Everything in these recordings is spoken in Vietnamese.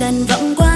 đàn vọng qua.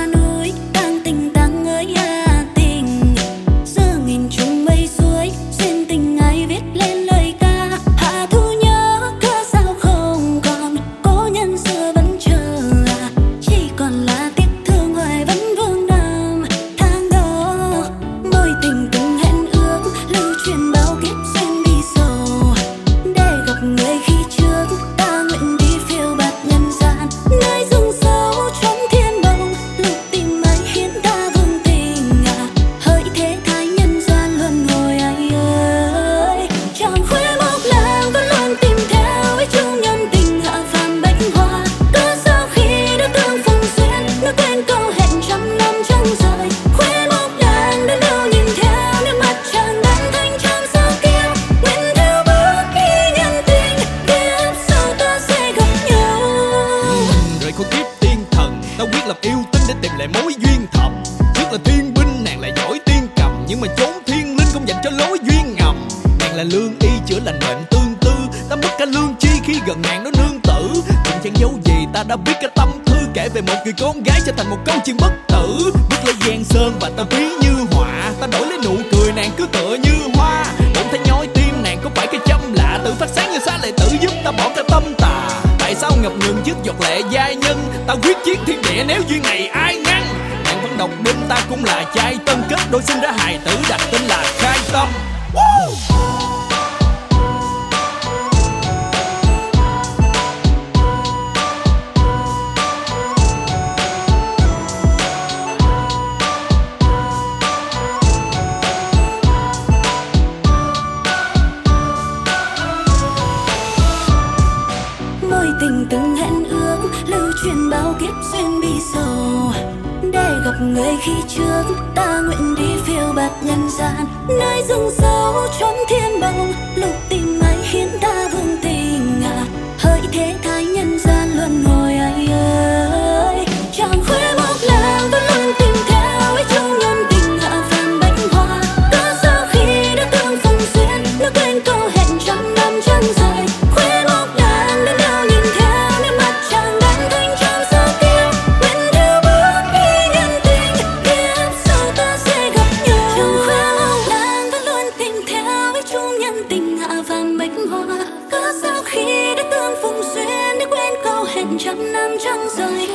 lại mối duyên thầm. Nhất là thiên binh, nàng lại giỏi tiên cầm. Nhưng mà chốn thiên linh không dành cho lối duyên ngầm. Nàng là lương y chữa lành bệnh tương tư. Ta mất cả lương chi khi gần nàng nó nương tử. Cũng chẳng dấu gì, ta đã biết cái tâm thư Kể về một người con gái trở thành một câu chuyện bất tử. Biết lấy gian sơn và ta ví như họa. Ta đổi lấy nụ cười, nàng cứ tựa như hoa. Bỗng thấy nhói tim, nàng có phải cái châm lạ. Tự phát sáng như xa lại tự giúp ta bỏ cả tâm tạ ngập ngừng trước giọt lệ giai nhân. Ta quyết chiến thiên địa nếu duyên này ai ngăn. Nàng vẫn độc đến ta cũng là trai tân kết đôi sinh ra hài tử, đặt tên là khai tâm. Woo! Tình từng hẹn ước, lưu truyền bao kiếp duyên bi sầu. Để gặp người khi trước, ta nguyện đi phiêu bạt nhân gian. Nơi rừng sâu chốn thiên bồng lục tìm ai khiến ta vương tình à hỡi thế tha phàm cớ sao khi đã tương phùng duyên đã quên câu hẹn trăm năm chẳng rời?